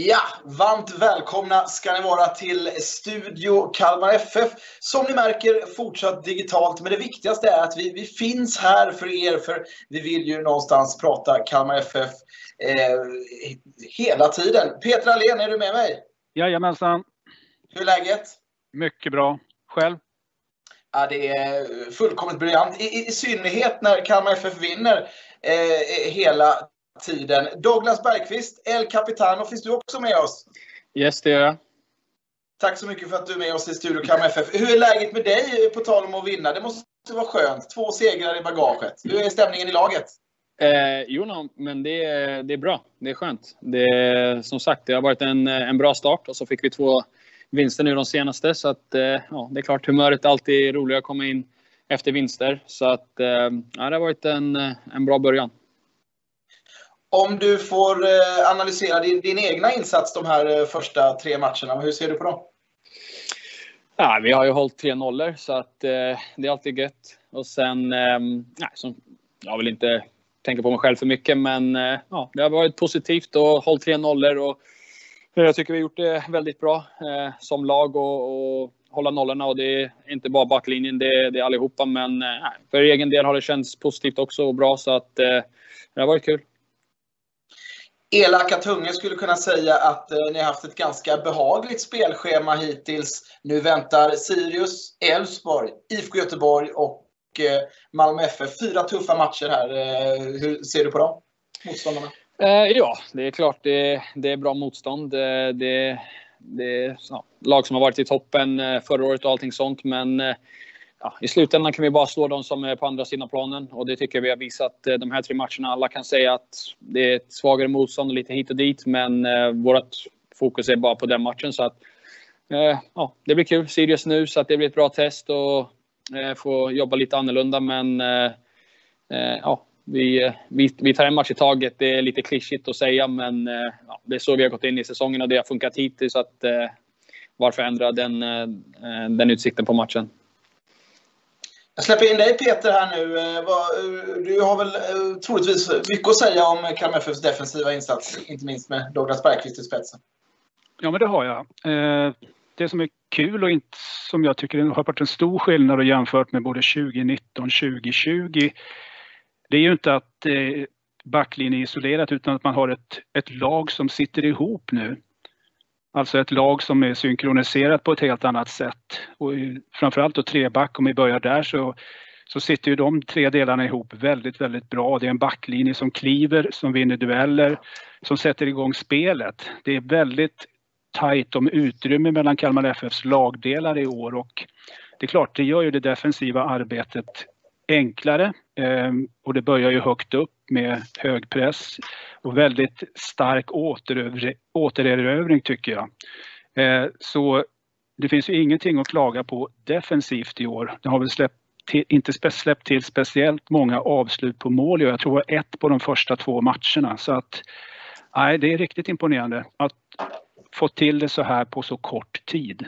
Ja, varmt välkomna ska ni vara till Studio Kalmar FF. Som ni märker fortsatt digitalt, men det viktigaste är att vi, vi finns här för er, för vi vill ju någonstans prata Kalmar FF eh, hela tiden. Peter Allén, är du med mig? Jajamensan. Hur är läget? Mycket bra. Själv? Ja, det är fullkomligt briljant. I, i, synnerhet när Kalmar FF vinner eh, hela tiden. Douglas Bergqvist, El Capitano, finns du också med oss? Yes, det gör jag. Tack så mycket för att du är med oss i Studio Kalmar FF. Hur är läget med dig på tal om att vinna? Det måste vara skönt. Två segrar i bagaget. Hur är stämningen i laget? Eh, jo, no, men det, det är bra. Det är skönt. Det, som sagt, det har varit en, en bra start och så fick vi två vinster nu de senaste. Så att, eh, ja, det är klart, humöret är alltid roligare att komma in efter vinster. Så att, eh, ja, det har varit en, en bra början. Om du får eh, analysera din, din egna insats de här eh, första tre matcherna, hur ser du på dem? Ja, vi har ju hållit tre nollor så att eh, det är alltid gött. Och sen, eh, som, jag vill inte tänka på mig själv för mycket, men eh, ja, det har varit positivt och hållit tre nollor och jag tycker vi har gjort det väldigt bra eh, som lag och, och hålla nollorna och det är inte bara backlinjen, det, det är allihopa. Men eh, för egen del har det känts positivt också och bra så att eh, det har varit kul. Elaka tungor skulle kunna säga att eh, ni har haft ett ganska behagligt spelschema hittills. Nu väntar Sirius, Elfsborg, IFK Göteborg och eh, Malmö FF. Fyra tuffa matcher här. Eh, hur ser du på dem? Motståndarna? Eh, ja, det är klart det, det är bra motstånd. Eh, det, det är ja, lag som har varit i toppen eh, förra året och allting sånt. Men eh, ja, i slutändan kan vi bara slå de som är på andra sidan planen och det tycker jag vi har visat eh, de här tre matcherna. Alla kan säga att det är ett svagare motstånd och lite hit och dit, men eh, vårt fokus är bara på den matchen. Så att, eh, ja, det blir kul. Sirius nu, så att det blir ett bra test och eh, få jobba lite annorlunda. Men eh, eh ja, vi, eh, vi, vi tar en match i taget. Det är lite klyschigt att säga, men eh, ja, det är så vi har gått in i säsongen och det har funkat hittills. Så att, varför ändra den, den utsikten på matchen? Jag släpper in dig Peter här nu. Eh, eh, du har väl eh, troligtvis mycket att säga om Kalmar FFs defensiva insats, inte minst med Douglas Bergqvist i spetsen. Ja, men det har jag. Det som är kul och som jag tycker har varit en stor skillnad jämfört med både 2019 och 2020, det är ju inte att backlinjen är isolerat utan att man har ett, ett lag som sitter ihop nu. Alltså ett lag som är synkroniserat på ett helt annat sätt. Och framförallt då treback, om vi börjar där så, så sitter ju de tre delarna ihop väldigt, väldigt bra. Det är en backlinje som kliver, som vinner dueller, som sätter igång spelet. Det är väldigt tajt om utrymme mellan Kalmar FFs lagdelar i år och det är klart, det gör ju det defensiva arbetet enklare ehm, och det börjar ju högt upp med hög press och väldigt stark återerövring tycker jag. Eh, så det finns ju ingenting att klaga på defensivt i år. Det har väl släppt till, inte släppt till speciellt många avslut på mål. Jag tror ett på de första två matcherna. Så att, nej, det är riktigt imponerande att få till det så här på så kort tid.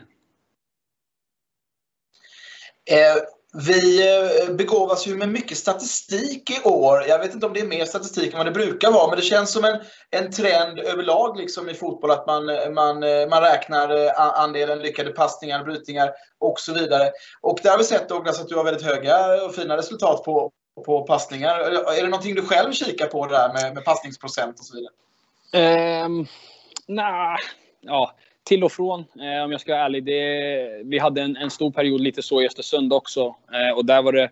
Eh, vi eh, begåvas ju med mycket statistik i år. Jag vet inte om det är mer statistik än vad det brukar vara, men det känns som en, en trend överlag liksom i fotboll att man, eh, man, eh, man räknar andelen lyckade passningar, brytningar och så vidare. Och där har vi sett Douglas att du har väldigt höga och fina resultat på, på passningar. Är det någonting du själv kikar på det där med, med passningsprocent och så vidare? Ehm, um, Nej, ja till och från, eh, om jag ska vara ärlig. Det, vi hade en, en, stor period lite så i Östersund också. Eh, och där var det,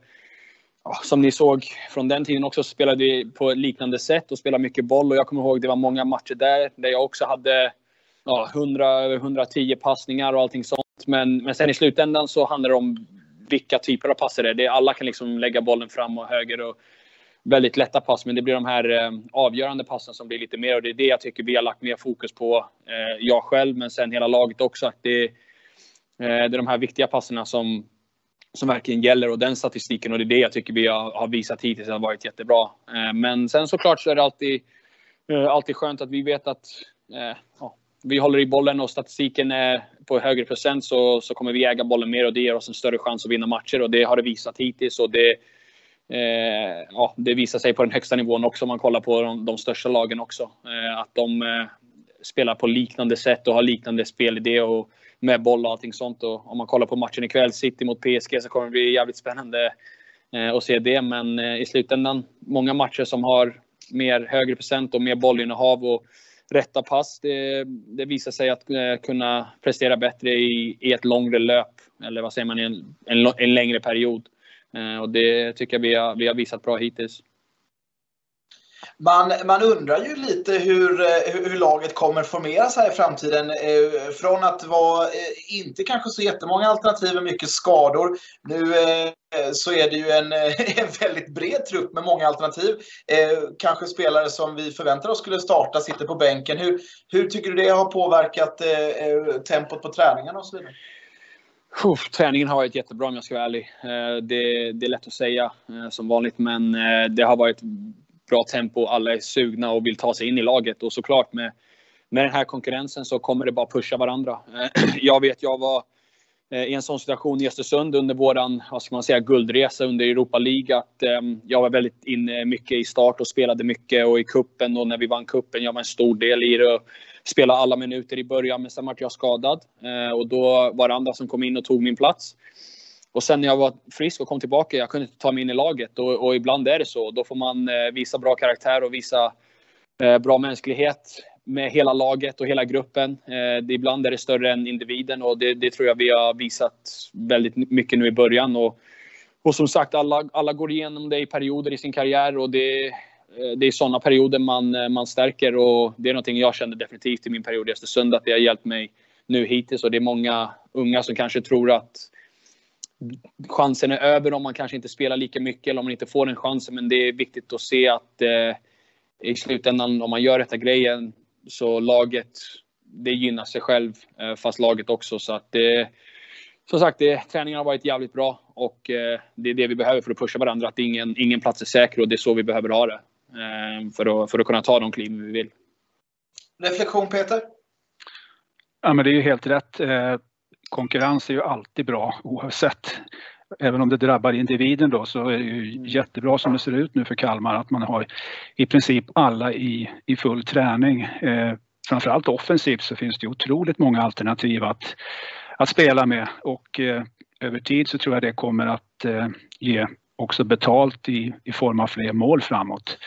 som ni såg från den tiden också, spelade vi på ett liknande sätt och spelade mycket boll. Och jag kommer ihåg det var många matcher där, där jag också hade ja, 100, 110 passningar och allting sånt. Men, men sen i slutändan så handlar det om vilka typer av passer det är. Alla kan liksom lägga bollen fram och höger och väldigt lätta pass, men det blir de här eh, avgörande passen som blir lite mer och det är det jag tycker vi har lagt mer fokus på. Eh, jag själv, men sen hela laget också. Att det, eh, det är de här viktiga passerna som, som verkligen gäller och den statistiken och det är det jag tycker vi har, har visat hittills har varit jättebra. Eh, men sen såklart så är det alltid, eh, alltid skönt att vi vet att eh, ja, vi håller i bollen och statistiken är på högre procent så, så kommer vi äga bollen mer och det ger oss en större chans att vinna matcher och det har det visat hittills. Och det, Eh, ja, det visar sig på den högsta nivån också om man kollar på de, de största lagen också. Eh, att de, eh, spelar på liknande sätt och har liknande spelidé och med boll och allting sånt. Och om man kollar på matchen ikväll, City mot PSG, så kommer det bli jävligt spännande eh, att se det. Men eh, i slutändan, många matcher som har mer högre procent och mer bollinnehav och rätta pass. Det, det visar sig att eh, kunna prestera bättre i, i ett längre löp. Eller vad säger man, i en, en, en längre period. Eh, och det tycker jag vi har, vi har visat bra hittills. Man, man undrar ju lite hur, eh, hur laget kommer formeras här i framtiden. Eh, från att vara inte kanske så jättemånga alternativ och mycket skador. Nu så är det ju en, en väldigt bred trupp med många alternativ. Kanske spelare som vi förväntar oss skulle starta sitter på bänken. Hur, hur tycker du det har påverkat tempot på träningarna och så vidare? Uff, träningen har varit jättebra om jag ska vara ärlig. Eh, det, det är lätt att säga eh, som vanligt men eh, det har varit bra tempo. Alla är sugna och vill ta sig in i laget. Och såklart med, med den här konkurrensen så kommer det bara pusha varandra. Jag vet, jag var i en sån situation i Östersund under våran, vad ska man säga, guldresa under Europa League. Att, jag var väldigt inne mycket i start och spelade mycket och i kuppen och när vi vann kuppen, jag var en stor del i det. Spela alla minuter i början men sen vart jag skadad. Eh, och då var det andra som kom in och tog min plats. Och sen när jag var frisk och kom tillbaka, jag kunde inte ta mig in i laget. Och, och ibland är det så. Då får man eh, visa bra karaktär och visa eh, bra mänsklighet med hela laget och hela gruppen. Eh, det, ibland är det större än individen och det, det, tror jag vi har visat väldigt mycket nu i början. Och, och som sagt, alla, alla går igenom det i perioder i sin karriär och det, Eh, det är sådana perioder man, eh, man stärker och det är någonting jag kände definitivt i min period i Östersund att det har hjälpt mig nu hittills och det är många unga som kanske tror att chansen är över om man kanske inte spelar lika mycket eller om man inte får den chansen. Men det är viktigt att se att eh, i slutändan om man gör rätta grejen så laget, det gynnar sig själv eh, fast laget också. Så att det, som sagt, det, träningen har varit jävligt bra och eh, det är det vi behöver för att pusha varandra. Att ingen, ingen plats är säker och det är så vi behöver ha det. Eh, för, att, för att kunna ta de kliv vi vill. Reflektion Peter? Ja, men det är ju helt rätt. Eh, konkurrens är ju alltid bra oavsett. Även om det drabbar individen då så är det ju mm. jättebra som det ser ut nu för Kalmar att man har i princip alla i, i full träning. Eh, framförallt offensivt så finns det otroligt många alternativ att, att spela med och eh, över tid så tror jag det kommer att ge också betalt i, i form av fler mål framåt.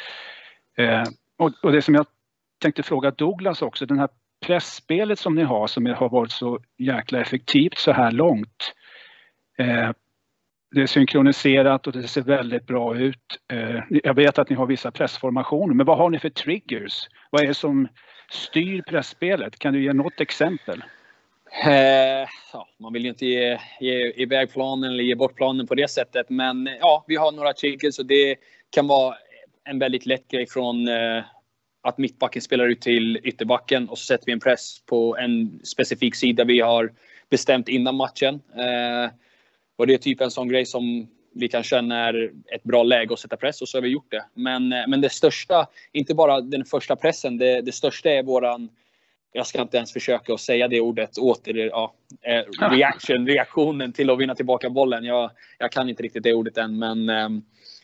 Eh, och, och det som jag tänkte fråga Douglas också, den här pressspelet som ni har som har varit så jäkla effektivt så här långt. Eh, det är synkroniserat och det ser väldigt bra ut. Eh, jag vet att ni har vissa pressformationer, men vad har ni för triggers? Vad är det som styr pressspelet? Kan du ge något exempel? Eh, ja, man vill ju inte ge, ge iväg planen eller ge bort planen på det sättet, men ja, vi har några triggers och det kan vara en väldigt lätt grej från eh, att mittbacken spelar ut till ytterbacken och så sätter vi en press på en specifik sida vi har bestämt innan matchen. Eh, och det är typ en sån grej som vi kan känna är ett bra läge att sätta press och så har vi gjort det. Men, eh, men det största, inte bara den första pressen, det, det största är våran jag ska inte ens försöka att säga det ordet åter, ja, eh, reaction, reaktionen till att vinna tillbaka bollen. Jag, jag kan inte riktigt det ordet än, men ehm,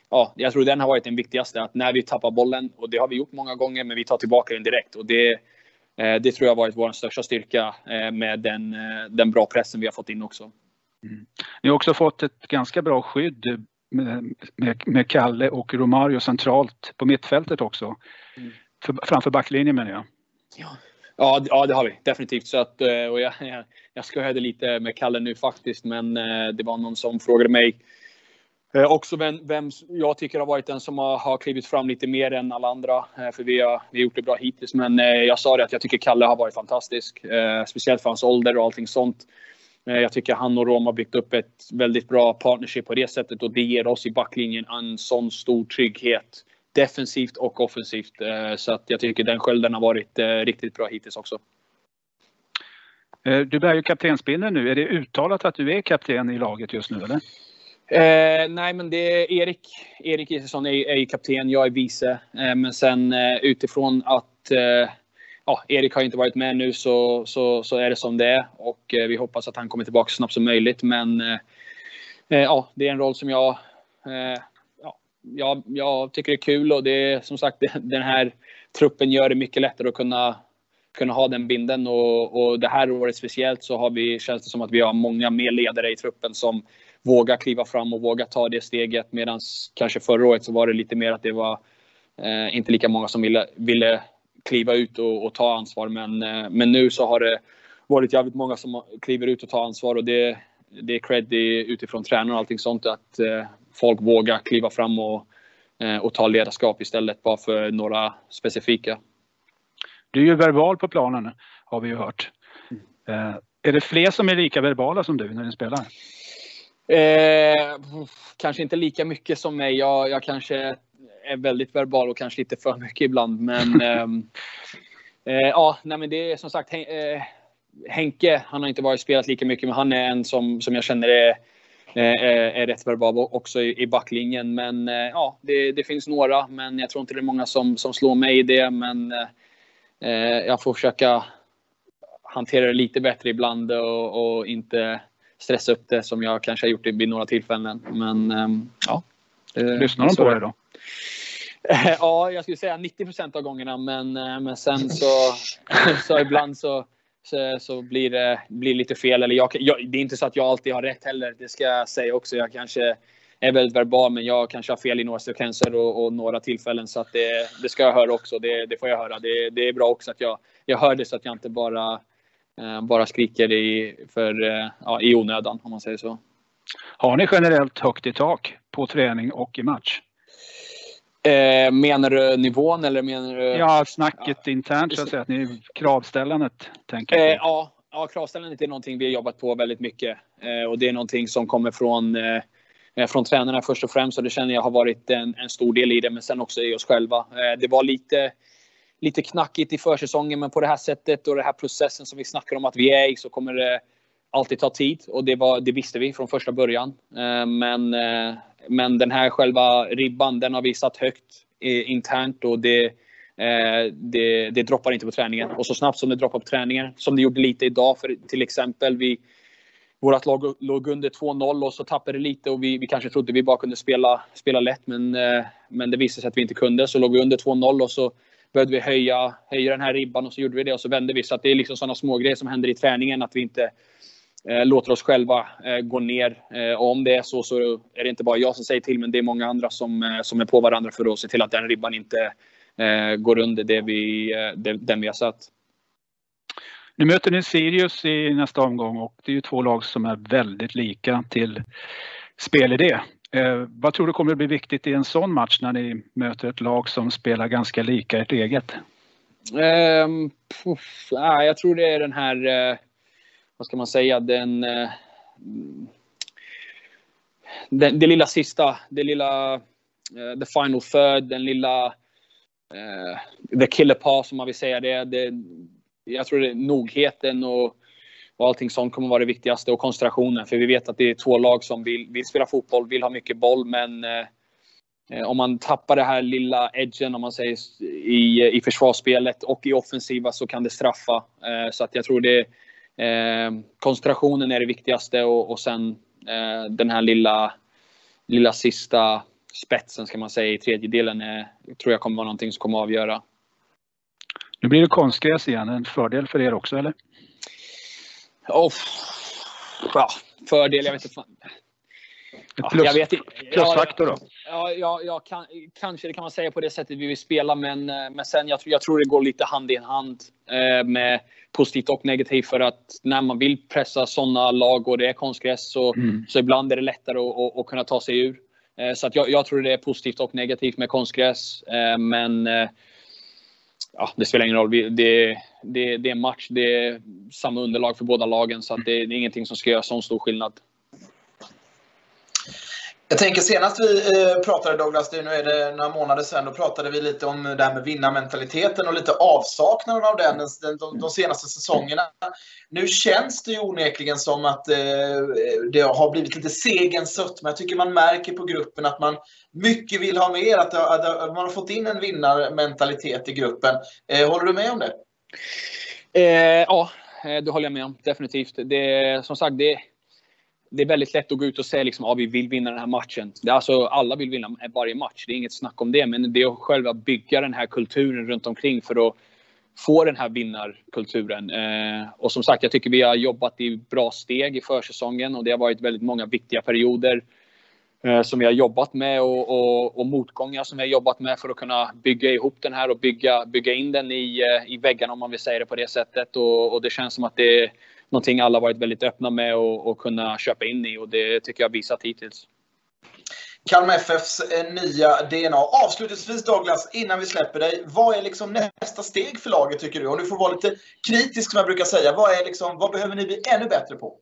ja, jag tror den har varit den viktigaste. Att när vi tappar bollen, och det har vi gjort många gånger, men vi tar tillbaka den direkt. Och det, eh, det tror jag har varit vår största styrka eh, med den, den bra pressen vi har fått in också. Mm. Ni har också fått ett ganska bra skydd med, med, med Kalle och Romario centralt på mittfältet också. Mm. För, framför backlinjen menar jag. Ja. Ja, ja, det har vi definitivt. Så att, eh, och jag, jag, jag skojade lite med Kalle nu faktiskt, men eh, det var någon som frågade mig Eh, också vem, vem, jag tycker har varit den som har, har klivit fram lite mer än alla andra. Eh, för vi har, vi har gjort det bra hittills. Men eh, jag sa det att jag tycker Kalle har varit fantastisk. Eh, speciellt för hans ålder och allting sånt. Eh, jag tycker han och Rom har byggt upp ett väldigt bra partnership på det sättet. Och det ger oss i backlinjen en sån stor trygghet. Defensivt och offensivt. Eh, så att jag tycker den skölden har varit riktigt bra hittills också. Du bär ju kaptensbindeln nu. Är det uttalat att du är kapten i laget just nu eller? Eh, nej, men det är Erik. Erik Isaksson är, är kapten, jag är vice. Eh, men sen eh, utifrån att eh, ja, Erik har inte varit med nu så, så, så är det som det är. Och eh, vi hoppas att han kommer tillbaka så snabbt som möjligt. Men eh, ja, det är en roll som jag, ja, jag, jag tycker är kul och det är som sagt den här truppen gör det mycket lättare att kunna kunna ha den binden. Och, och det här året speciellt så har vi, känns det som att vi har många mer ledare i truppen som vågar kliva fram och vågar ta det steget. Medan kanske förra året så var det lite mer att det var eh, inte lika många som ville, ville kliva ut och, och ta ansvar. Men, eh, men nu så har det varit jävligt många som kliver ut och tar ansvar och det, det är cred utifrån tränare och allting sånt att eh, folk vågar kliva fram och, eh, och ta ledarskap istället bara för några specifika. Du är ju verbal på planen har vi ju hört. Eh, är det fler som är lika verbala som du när ni spelar? Eh, kanske inte lika mycket som mig. Jag, jag kanske är väldigt verbal och kanske lite för mycket ibland. Men ehm, eh, ja, nej, men det är som sagt eh, Henke. Han har inte varit spelat lika mycket, men han är en som, som jag känner är, är, är rätt verbal också i, backlinjen. Men eh, ja, det, det, finns några, men jag tror inte det är många som, som slår mig i det. Men eh, jag får försöka hantera det lite bättre ibland och, och inte stressa upp det som jag kanske har gjort vid några tillfällen. Men ehm, ja. Lyssnar de på dig då? Ja, jag skulle säga 90 procent av gångerna, men, eh, men sen så, så ibland så, så, blir det blir lite fel. Eller jag, jag, det är inte så att jag alltid har rätt heller, det ska jag säga också. Jag kanske är väldigt verbal, men jag kanske har fel i några sekvenser och, och några tillfällen. Så att det, det ska jag höra också. Det, det får jag höra. Det, det, är bra också att jag, jag hör det så att jag inte bara, eh, bara skriker i, för, eh, ja, i onödan, om man säger så. Har ni generellt högt i tak på träning och i match? Eh, menar du nivån eller menar du? Ja, snacket ja. internt så att säga. Att ni, kravställandet tänker jag eh, ja, ja, kravställandet är någonting vi har jobbat på väldigt mycket. Eh, och det är någonting som kommer från, eh, eh, från tränarna först och främst. Och det känner jag har varit en, en stor del i det, men sen också i oss själva. Eh, det var lite, lite knackigt i försäsongen, men på det här sättet och den här processen som vi snackar om att vi är i så kommer det alltid ta tid och det, var, det visste vi från första början. Men men den här själva ribban, den har vi satt högt eh, internt och det, eh, det, det, droppar inte på träningen. Och så snabbt som det droppar på träningen, som det gjorde lite idag, för till exempel vi Vårt lag låg under 2-0 och så tappade det lite och vi, vi kanske trodde vi bara kunde spela, spela lätt men, eh, men det visade sig att vi inte kunde. Så låg vi under 2-0 och så behövde vi höja, höja den här ribban och så gjorde vi det och så vände vi. Så det är liksom sådana smågrejer som händer i träningen att vi inte låter oss själva eh, gå ner. Eh, och om det är så så är det inte bara jag som säger till men det är många andra som, som är på varandra för att se till att den ribban inte går under det vi, den vi har satt. Nu möter ni Sirius i nästa omgång och det är ju två lag som är väldigt lika till spelidé. Eh, vad tror du kommer att bli viktigt i en sån match när ni möter ett lag som spelar ganska lika ert eget? Eh, puff, ah, jag tror det är den här eh, vad ska man säga, den, eh, den det lilla sista, det lilla uh, the final third, den lilla uh, the killer pass om man vill säga det. det jag tror det är nogheten och, och allting sånt kommer vara det viktigaste och koncentrationen. För vi vet att det är två lag som vill, vill spela fotboll, vill ha mycket boll men uh, om man tappar det här lilla edgen om man säger i, i försvarsspelet och i offensiva så kan det straffa. Så att jag tror det Eh, koncentrationen är det viktigaste och, och sen eh, den här lilla, lilla sista spetsen ska man säga i tredjedelen är, tror jag kommer vara någonting som kommer att avgöra. Nu blir det konstgräs igen, en fördel för er också eller? Oh, ja, fördel, jag vet inte. Plus, jag vet, plusfaktor då? Ja, ja, ja kan, kanske det kan man säga på det sättet vi vill spela, men, eh, men sen jag, jag tror det går lite hand i hand eh, med positivt och negativt för att när man vill pressa sådana lag och det är konstgräs så, mm. så ibland är det lättare att, att, att kunna ta sig ur. Eh, så att jag, jag, tror det är positivt och negativt med konstgräs, eh, men eh, ja, det spelar ingen roll. Vi, det, det, det är en match, det är samma underlag för båda lagen så att det, det är ingenting som ska göra sån stor skillnad. Jag tänker senast vi eh, pratade Douglas, nu är det några månader sedan, då pratade vi lite om det här med vinnarmentaliteten och lite avsaknaden av den de, de senaste säsongerna. Nu känns det ju onekligen som att eh, det har blivit lite segens sött, men jag tycker man märker på gruppen att man mycket vill ha mer, att, att man har fått in en vinnarmentalitet i gruppen. Eh, håller du med om det? Eh, ja, eh, det håller jag med om. Definitivt. Det, som sagt, det det är väldigt lätt att gå ut och säga liksom, att ah, vi vill vinna den här matchen. Det är alltså, alla vill vinna varje match, det är inget snack om det. Men det är att själva bygga den här kulturen runt omkring för att, få den här vinnarkulturen. Eh, och som sagt, jag tycker vi har jobbat i bra steg i försäsongen och det har varit väldigt många viktiga perioder eh, som vi har jobbat med och, och, och, motgångar som vi har jobbat med för att kunna bygga ihop den här och bygga, bygga in den i, eh, i väggarna om man vill säga det på det sättet. Och, och det känns som att det är någonting alla varit väldigt öppna med och, och kunna köpa in i och det tycker jag visat hittills. Kalmar FFs eh, nya DNA. Avslutningsvis Douglas, innan vi släpper dig. Vad är liksom nästa steg för laget tycker du? Om du får vara lite kritisk som jag brukar säga. Vad, är liksom, vad behöver ni bli ännu bättre på?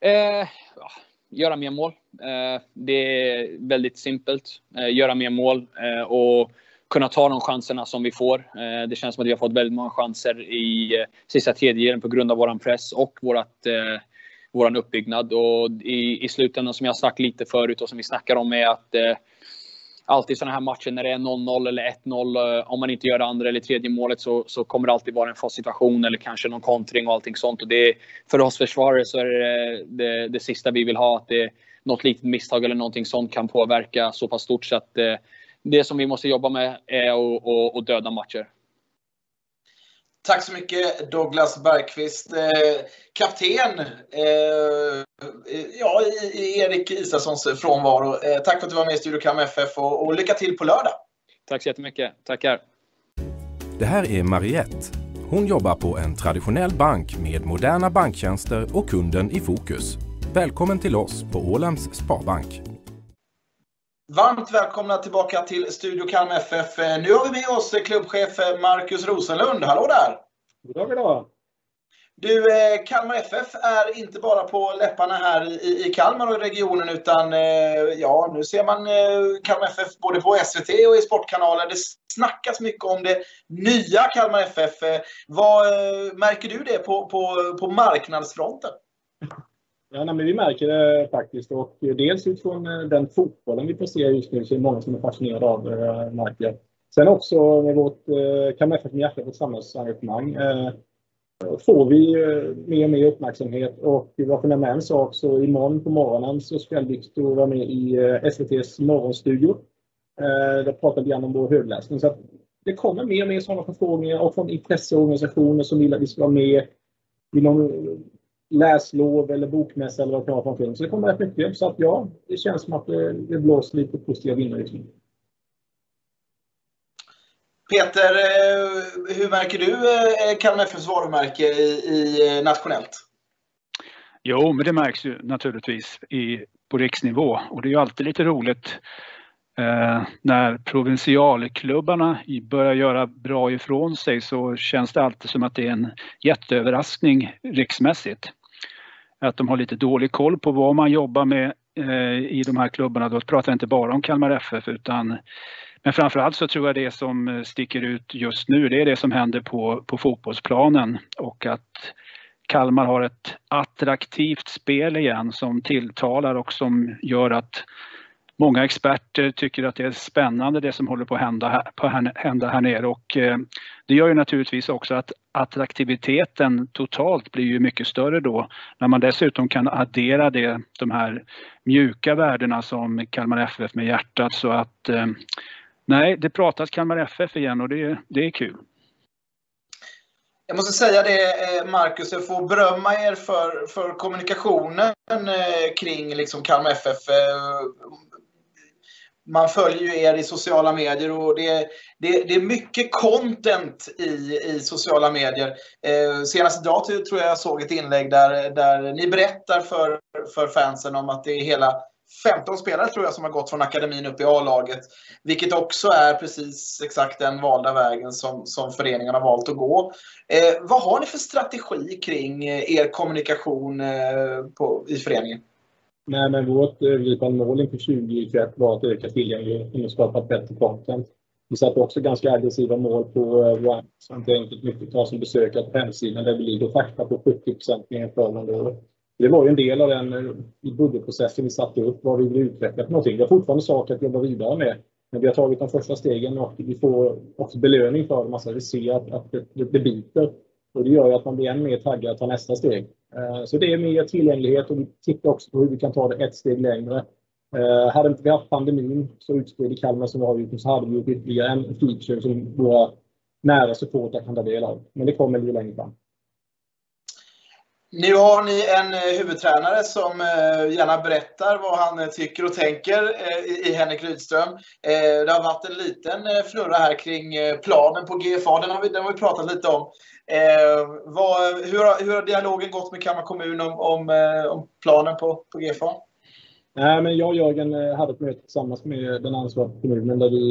Eh, göra mer mål. Eh, det är väldigt simpelt. Eh, göra mer mål eh, och kunna ta de chanserna som vi får. Eh, det känns som att vi har fått väldigt många chanser i eh, sista tredjedelen på grund av våran press och vårat eh, vår uppbyggnad. Och i, i slutändan, som jag sagt lite förut och som vi snackar om, är att eh, alltid sådana här matcher när det är 0-0 eller 1-0, eh, om man inte gör det andra eller tredje målet så, så kommer det alltid vara en fast situation eller kanske någon kontring och allting sånt. Och det, för oss försvarare så är det, eh, det det sista vi vill ha, att det, något litet misstag eller någonting sånt kan påverka så pass stort så att eh, det som vi måste jobba med är att, att döda matcher. Tack så mycket Douglas Bergqvist. Eh, kapten eh, ja, i Erik Isakssons frånvaro. Eh, tack för att du var med i Studio Kam FF och, och lycka till på lördag. Tack så jättemycket. Tackar. Det här är Mariette. Hon jobbar på en traditionell bank med moderna banktjänster och kunden i fokus. Välkommen till oss på Ålands Sparbank. Varmt välkomna tillbaka till Studio Kalmar FF. Nu har vi med oss klubbchef Marcus Rosenlund. Hallå där! God dag, god dag. Du, eh, Kalmar FF är inte bara på läpparna här i, i Kalmar och i regionen utan eh, ja, nu ser man eh, Kalmar FF både på SVT och i Sportkanalen. Det snackas mycket om det nya Kalmar FF. Vad märker du det på, på, på marknadsfronten? Ja, nej, men vi märker det faktiskt. Och dels utifrån eh, den fotbollen vi presterar just nu så är det många som är fascinerade av eh, märker. Sen också med vårt eh, med hjärta, vårt samhällsengagemang eh, får vi eh, mer och mer uppmärksamhet. Och varför nämna en sak så imorgon på morgonen så ska Viktor vara med i eh, SVTs morgonstudio. Eh, där pratar vi om vår högläsning. Så det kommer mer och mer sådana förfrågningar och från intresseorganisationer som vill att vi ska vara med inom läslov eller bokmässa eller vad det kan vara Så det kommer rätt mycket. Så att ja, det känns som att det, det blåser lite positiva vindar just nu. Peter, eh, hur märker du eh, Kalmar FFs varumärke i, i, eh, nationellt? Jo, men det märks ju naturligtvis i, på riksnivå och det är ju alltid lite roligt eh, när provinsialklubbarna börjar göra bra ifrån sig så känns det alltid som att det är en jätteöverraskning riksmässigt att de har lite dålig koll på vad man jobbar med eh, i de här klubbarna. Då pratar jag inte bara om Kalmar FF utan men framförallt så tror jag det som eh, sticker ut just nu det är det som händer på, på fotbollsplanen och att Kalmar har ett attraktivt spel igen som tilltalar och som gör att Många experter tycker att det är spännande det som håller på att hända här, på hända här nere. Och eh, det gör ju naturligtvis också att attraktiviteten totalt blir ju mycket större då. När man dessutom kan addera det, de här mjuka värdena som Kalmar FF med hjärtat. Så att eh, nej, det pratas Kalmar FF igen och det, det är kul. Jag måste säga det, eh, Marcus, jag får berömma er för, för kommunikationen kring liksom Kalmar FF man följer ju er i sociala medier och det, det, det är mycket content i, i sociala medier. Eh, senast idag tror jag jag såg ett inlägg där, där ni berättar för, för fansen om att det är hela 15 spelare tror jag som har gått från akademin upp i A-laget. Vilket också är precis exakt den valda vägen som, som föreningen har valt att gå. Eh, vad har ni för strategi kring eh, er kommunikation eh, på, i föreningen? Nej, men vårt övergripande mål inför 2021 var att öka tillgängligheten och skapa bättre content. Vi satte också ganska aggressiva mål på vårt vår inte enkelt som besökare på hemsidan där vi ligger fakta på 70 mer än föregående år. Det var ju en del av den eh, budgetprocessen vi satte upp, vad vi vill utveckla för någonting. Vi har fortfarande saker att jobba vidare med. Men vi har tagit de första stegen och vi får också belöning för det. Vi ser att, att det, det biter. Och det gör ju att man blir än mer taggad att ta nästa steg. Eh, så det är mer tillgänglighet och vi tittar också på hur vi kan ta det ett steg längre. Eh, hade inte vi haft pandemin så utspel i Kalmar som vi har gjort så hade vi gjort ytterligare en feature som våra nära supportrar kan ta del av. Men det kommer ju längre fram. Nu har ni en eh, huvudtränare som eh, gärna berättar vad han eh, tycker och tänker i Henrik Rydström. Det har varit en liten flurra här kring planen på GFA. Den har vi, den har vi pratat lite om. Vad, hur, har, hur har dialogen gått med Kalmar kommun om, om, om planen på, på GFA? Nej, men jag och Jörgen hade ett möte tillsammans med den ansvariga kommunen där vi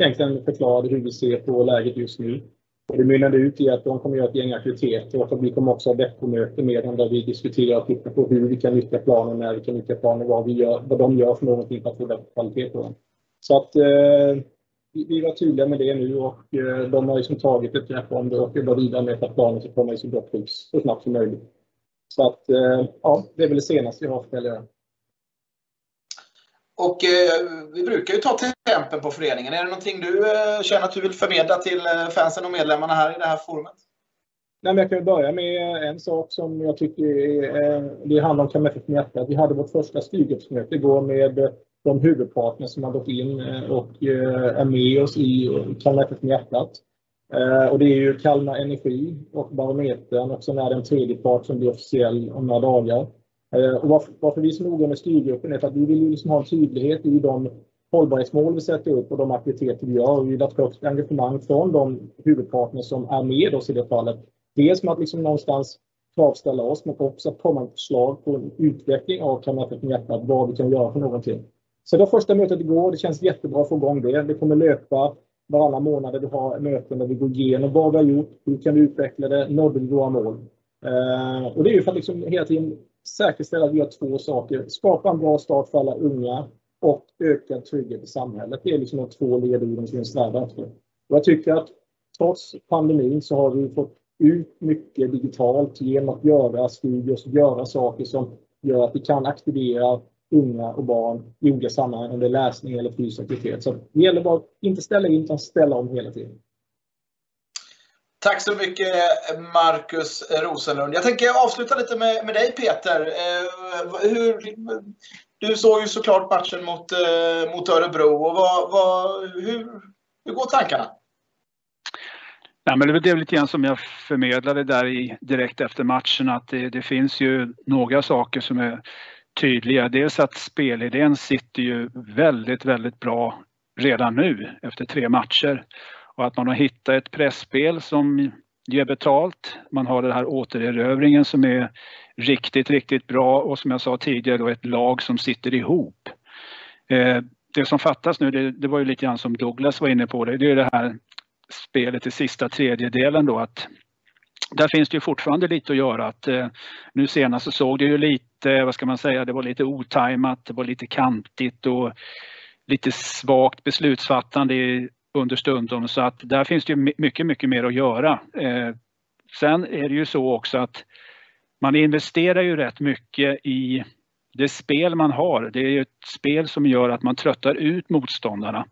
egentligen förklarade hur vi ser på läget just nu. Och det mynnade ut i att de kommer göra ett gäng aktiviteter och vi kommer också ha veckomöte med dem där vi diskuterar och tittar på hur vi kan nyttja planen, när vi kan nyttja planen, vad, vi gör, vad de gör för någonting för att få bättre kvalitet på den. Så att eh, vi var tydliga med det nu och eh, de har liksom tagit ett grepp om det och jobbar vidare med att planen ska komma i så gott skick så snabbt som möjligt. Så att eh, ja, det är väl det senaste jag har för att göra. Och eh, vi brukar ju ta tempen på föreningen. Är det någonting du eh, känner att du vill förmedla till eh, fansen och medlemmarna här i det här forumet? Nej, men jag kan börja med en sak som jag tycker är, eh, det handlar om KMFF med hjärtat. Vi hade vårt första styrgruppsmöte igår med de huvudpartner som har gått in eh, och är med oss i KMFF med hjärtat. Och det är ju Kalmar Energi och Barometern och sen är det en tredje part som blir officiell om några dagar. Eh, och varför, varför vi är så noga med styrgruppen är för att vi vill liksom ha en tydlighet i de hållbarhetsmål vi sätter upp och de aktiviteter vi gör. Vi vill ha ett högt engagemang från de huvudpartner som är med oss i det fallet. Dels med att liksom någonstans kravställa oss, men också att komma med förslag på en utveckling av Kamrater från hjärtat, vad vi kan göra för någonting. Så det var första mötet igår. Det känns jättebra att få igång det. Det kommer löpa varannan månad. Vi har möten där vi går igenom vad vi har gjort, hur kan vi utveckla det, nådde vi våra mål? Eh, och det är ju för att liksom hela tiden säkerställa att vi gör två saker. Skapa en bra start för alla unga och ökad trygghet i samhället. Det är liksom de två ledorden som vi strävar efter. Och jag tycker att trots pandemin så har vi fått ut mycket digitalt genom att göra studier, och göra saker som gör att vi kan aktivera unga och barn i olika sammanhang, om det är läsning eller fysisk aktivitet. Så det gäller bara att inte ställa in, utan ställa om hela tiden. Tack så mycket Marcus Rosenlund. Jag tänker avsluta lite med, med dig Peter. Eh, hur, du såg ju såklart matchen mot, eh, mot Örebro. Och vad, vad, hur, hur går tankarna? Nej, men det är lite grann som jag förmedlade där i, direkt efter matchen att det, det, finns ju några saker som är tydliga. Dels att spelidén sitter ju väldigt, väldigt bra redan nu efter tre matcher och att man har hittat ett pressspel som ger betalt. Man har den här återerövringen som är riktigt, riktigt bra och som jag sa tidigare då ett lag som sitter ihop. Eh, det som fattas nu, det, det, var ju lite grann som Douglas var inne på, det, det är det här spelet i sista tredjedelen då att där finns det ju fortfarande lite att göra. Att, eh, nu senast så såg det ju lite, vad ska man säga, det var lite otajmat, det var lite kantigt och lite svagt beslutsfattande i understundom så att där finns det mycket, mycket mer att göra. Eh, sen är det ju så också att man investerar ju rätt mycket i det spel man har. Det är ju ett spel som gör att man tröttar ut motståndarna.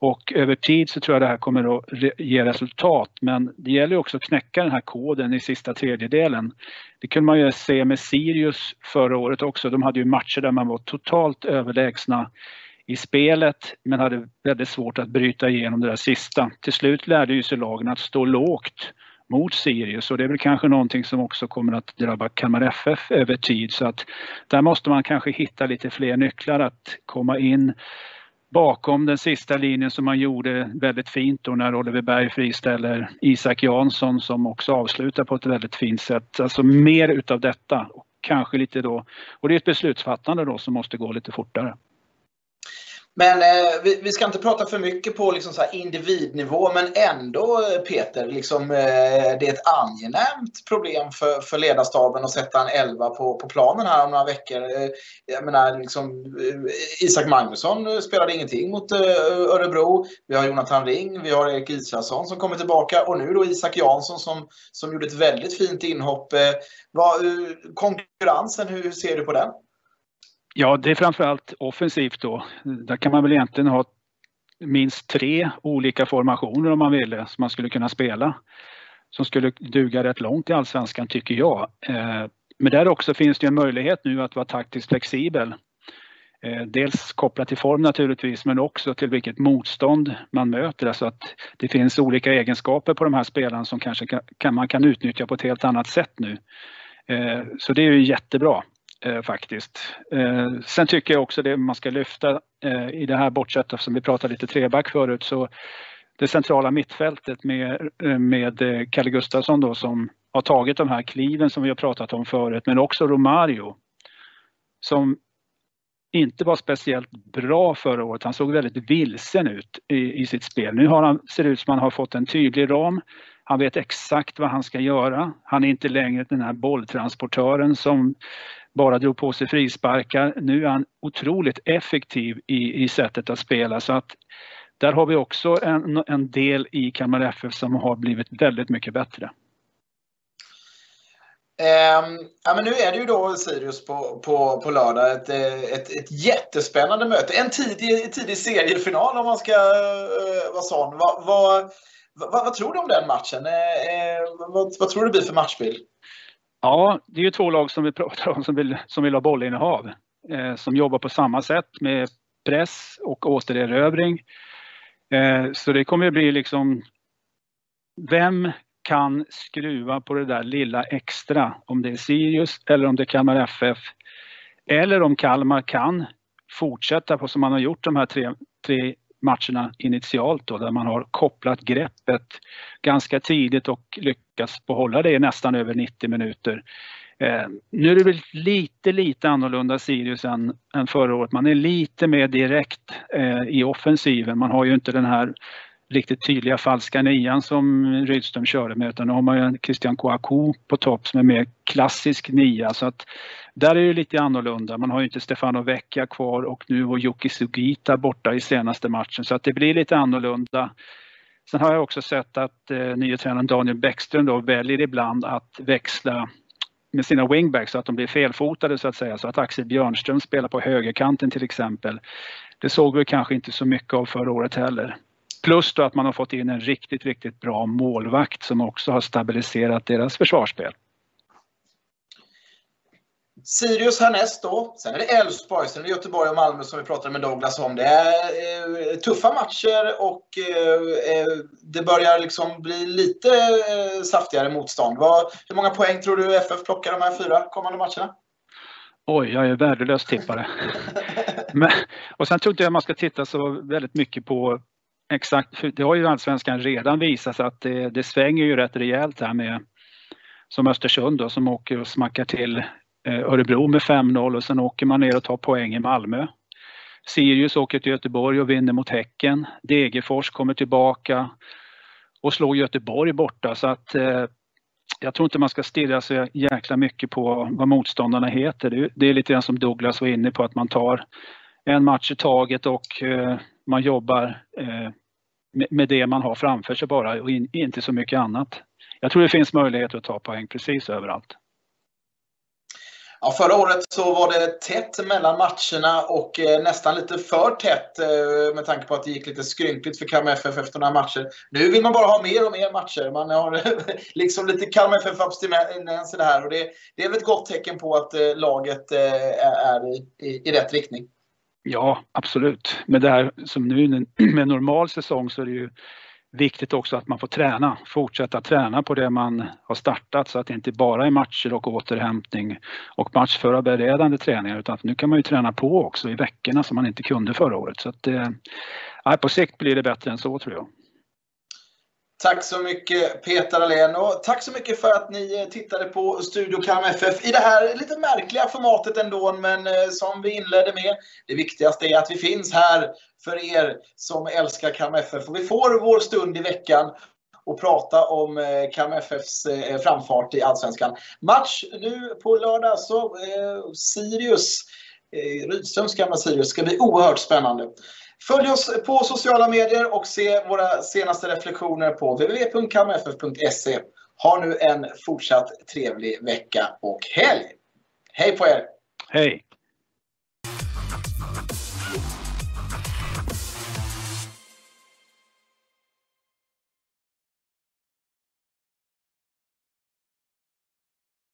Och över tid så tror jag det här kommer att ge resultat men det gäller också att knäcka den här koden i sista tredjedelen. Det kunde man ju se med Sirius förra året också. De hade ju matcher där man var totalt överlägsna i spelet men hade väldigt svårt att bryta igenom det där sista. Till slut lärde ju sig lagen att stå lågt mot Sirius och det är väl kanske någonting som också kommer att drabba Kalmar FF över tid så att där måste man kanske hitta lite fler nycklar att komma in bakom den sista linjen som man gjorde väldigt fint då när Oliver Berg friställer Isak Jansson som också avslutar på ett väldigt fint sätt. Alltså mer utav detta och kanske lite då, och det är ett beslutsfattande då som måste gå lite fortare. Men eh, vi, vi, ska inte prata för mycket på liksom så individnivå, men ändå eh, Peter, liksom, eh, det är ett angenämt problem för, för ledarstaben att sätta en elva på, på planen här om några veckor. Eh, jag menar, liksom, eh, Isak Magnusson spelade ingenting mot eh, Örebro. Vi har Jonathan Ring, vi har Erik Israelsson som kommer tillbaka och nu då Isak Jansson som, som gjorde ett väldigt fint inhopp. Eh, vad, eh, konkurrensen, hur ser du på den? Ja, det är framförallt offensivt då. Där kan man väl egentligen ha minst tre olika formationer om man ville som man skulle kunna spela. Som skulle duga rätt långt i Allsvenskan tycker jag. Eh, men där också finns det en möjlighet nu att vara taktiskt flexibel. Eh, dels kopplat till form naturligtvis men också till vilket motstånd man möter. Alltså att det finns olika egenskaper på de här spelarna som kanske kan, man kan utnyttja på ett helt annat sätt nu. Eh, så det är ju jättebra eh, faktiskt. Eh, sen tycker jag också det man ska lyfta eh, i det här bortsett som vi pratade lite treback förut så det centrala mittfältet med, eh, med Kalle Gustafsson då som har tagit de här kliven som vi har pratat om förut men också Romario som inte var speciellt bra förra året. Han såg väldigt vilsen ut i, i sitt spel. Nu har han, ser det ut som att han har fått en tydlig ram. Han vet exakt vad han ska göra. Han är inte längre den här bolltransportören som bara drog på sig frisparkar. Nu är han otroligt effektiv i, i sättet att spela så att där har vi också en, en del i Kalmar FF som har blivit väldigt mycket bättre. Eh, ja, men nu är det ju då Sirius på, på, på lördag. Ett, ett, ett jättespännande möte. En tidig, tidig seriefinal om man ska eh, vara sån. Vad, va, va, vad, tror du om den matchen? Eh, eh vad, vad tror du det blir för matchbild? Ja, det är ju två lag som vi pratar om som vill, som vill ha bollinnehav. Eh, som jobbar på samma sätt med press och återerövring. Eh, så det kommer att bli liksom vem kan skruva på det där lilla extra, om det är Sirius eller om det är Kalmar FF. Eller om Kalmar kan fortsätta på som man har gjort de här tre, tre matcherna initialt då, där man har kopplat greppet ganska tidigt och lyckats behålla det nästan över 90 minuter. Eh, nu är det väl lite, lite annorlunda Sirius än, än förra året. Man är lite mer direkt eh, i offensiven. Man har ju inte den här riktigt tydliga falska nian som Rydström körde med utan nu har man ju Christian Kouakou på topp som är mer klassisk nia så att där är det lite annorlunda. Man har ju inte Stefano Vecchia kvar och nu var Yuki Sugita borta i senaste matchen så att det blir lite annorlunda. Sen har jag också sett att eh, nye tränaren Daniel Bäckström då väljer ibland att växla med sina wingbacks så att de blir felfotade så att säga. Så att Axel Björnström spelar på högerkanten till exempel. Det såg vi kanske inte så mycket av förra året heller. Plus då att man har fått in en riktigt, riktigt bra målvakt som också har stabiliserat deras försvarsspel. Sirius härnäst då. Sen är det Elfsborg, sen är det Göteborg och Malmö som vi pratade med Douglas om. Det är eh, tuffa matcher och eh, eh det börjar liksom bli lite eh, saftigare motstånd. Vad, hur många poäng tror du FF plockar de här fyra kommande matcherna? Oj, jag är värdelös tippare. Men, och sen tror inte jag man ska titta så väldigt mycket på Exakt, det har ju allsvenskan redan visat att det, det svänger ju rätt rejält här med som Östersund då, som åker och smackar till eh, Örebro med 5-0 och sen åker man ner och tar poäng i Malmö. Sirius åker till Göteborg och vinner mot Häcken. Degerfors kommer tillbaka och slår Göteborg borta så att eh, jag tror inte man ska stirra så jäkla mycket på vad motståndarna heter. Det, det är lite grann som Douglas var inne på att man tar en match i taget och eh, man jobbar eh, med det man har framför sig bara och in, inte så mycket annat. Jag tror det finns möjlighet att ta poäng precis överallt. Ja, förra året så var det tätt mellan matcherna och eh, nästan lite för tätt eh, med tanke på att det gick lite skrynkligt för Kalmar FF efter några matcher. Nu vill man bara ha mer och mer matcher. Man har liksom lite Kalmar FF-abstinens i det här och det, det, är väl ett gott tecken på att eh, laget är i, i, i rätt riktning. Ja, absolut. Men det här som nu med normal säsong så är det ju viktigt också att man får träna, fortsätta träna på det man har startat så att det inte bara är matcher och återhämtning och matchförberedande träningar utan att nu kan man ju träna på också i veckorna som man inte kunde förra året. Så att, eh, på sikt blir det bättre än så tror jag. Tack så mycket Peter Alén och tack så mycket för att ni eh, tittade på Studio Kalm FF i det här lite märkliga formatet ändå men eh, som vi inledde med. Det viktigaste är att vi finns här för er som älskar Kalm FF och vi får vår stund i veckan och prata om eh, Kalmar FFs eh, framfart i Allsvenskan. Match nu på lördag så Sirius, Rydströms gamla Sirius, ska bli oerhört spännande. Följ oss på sociala medier och se våra senaste reflektioner på www.kalmarff.se. Ha nu en fortsatt trevlig vecka och helg. Hej på er! Hej!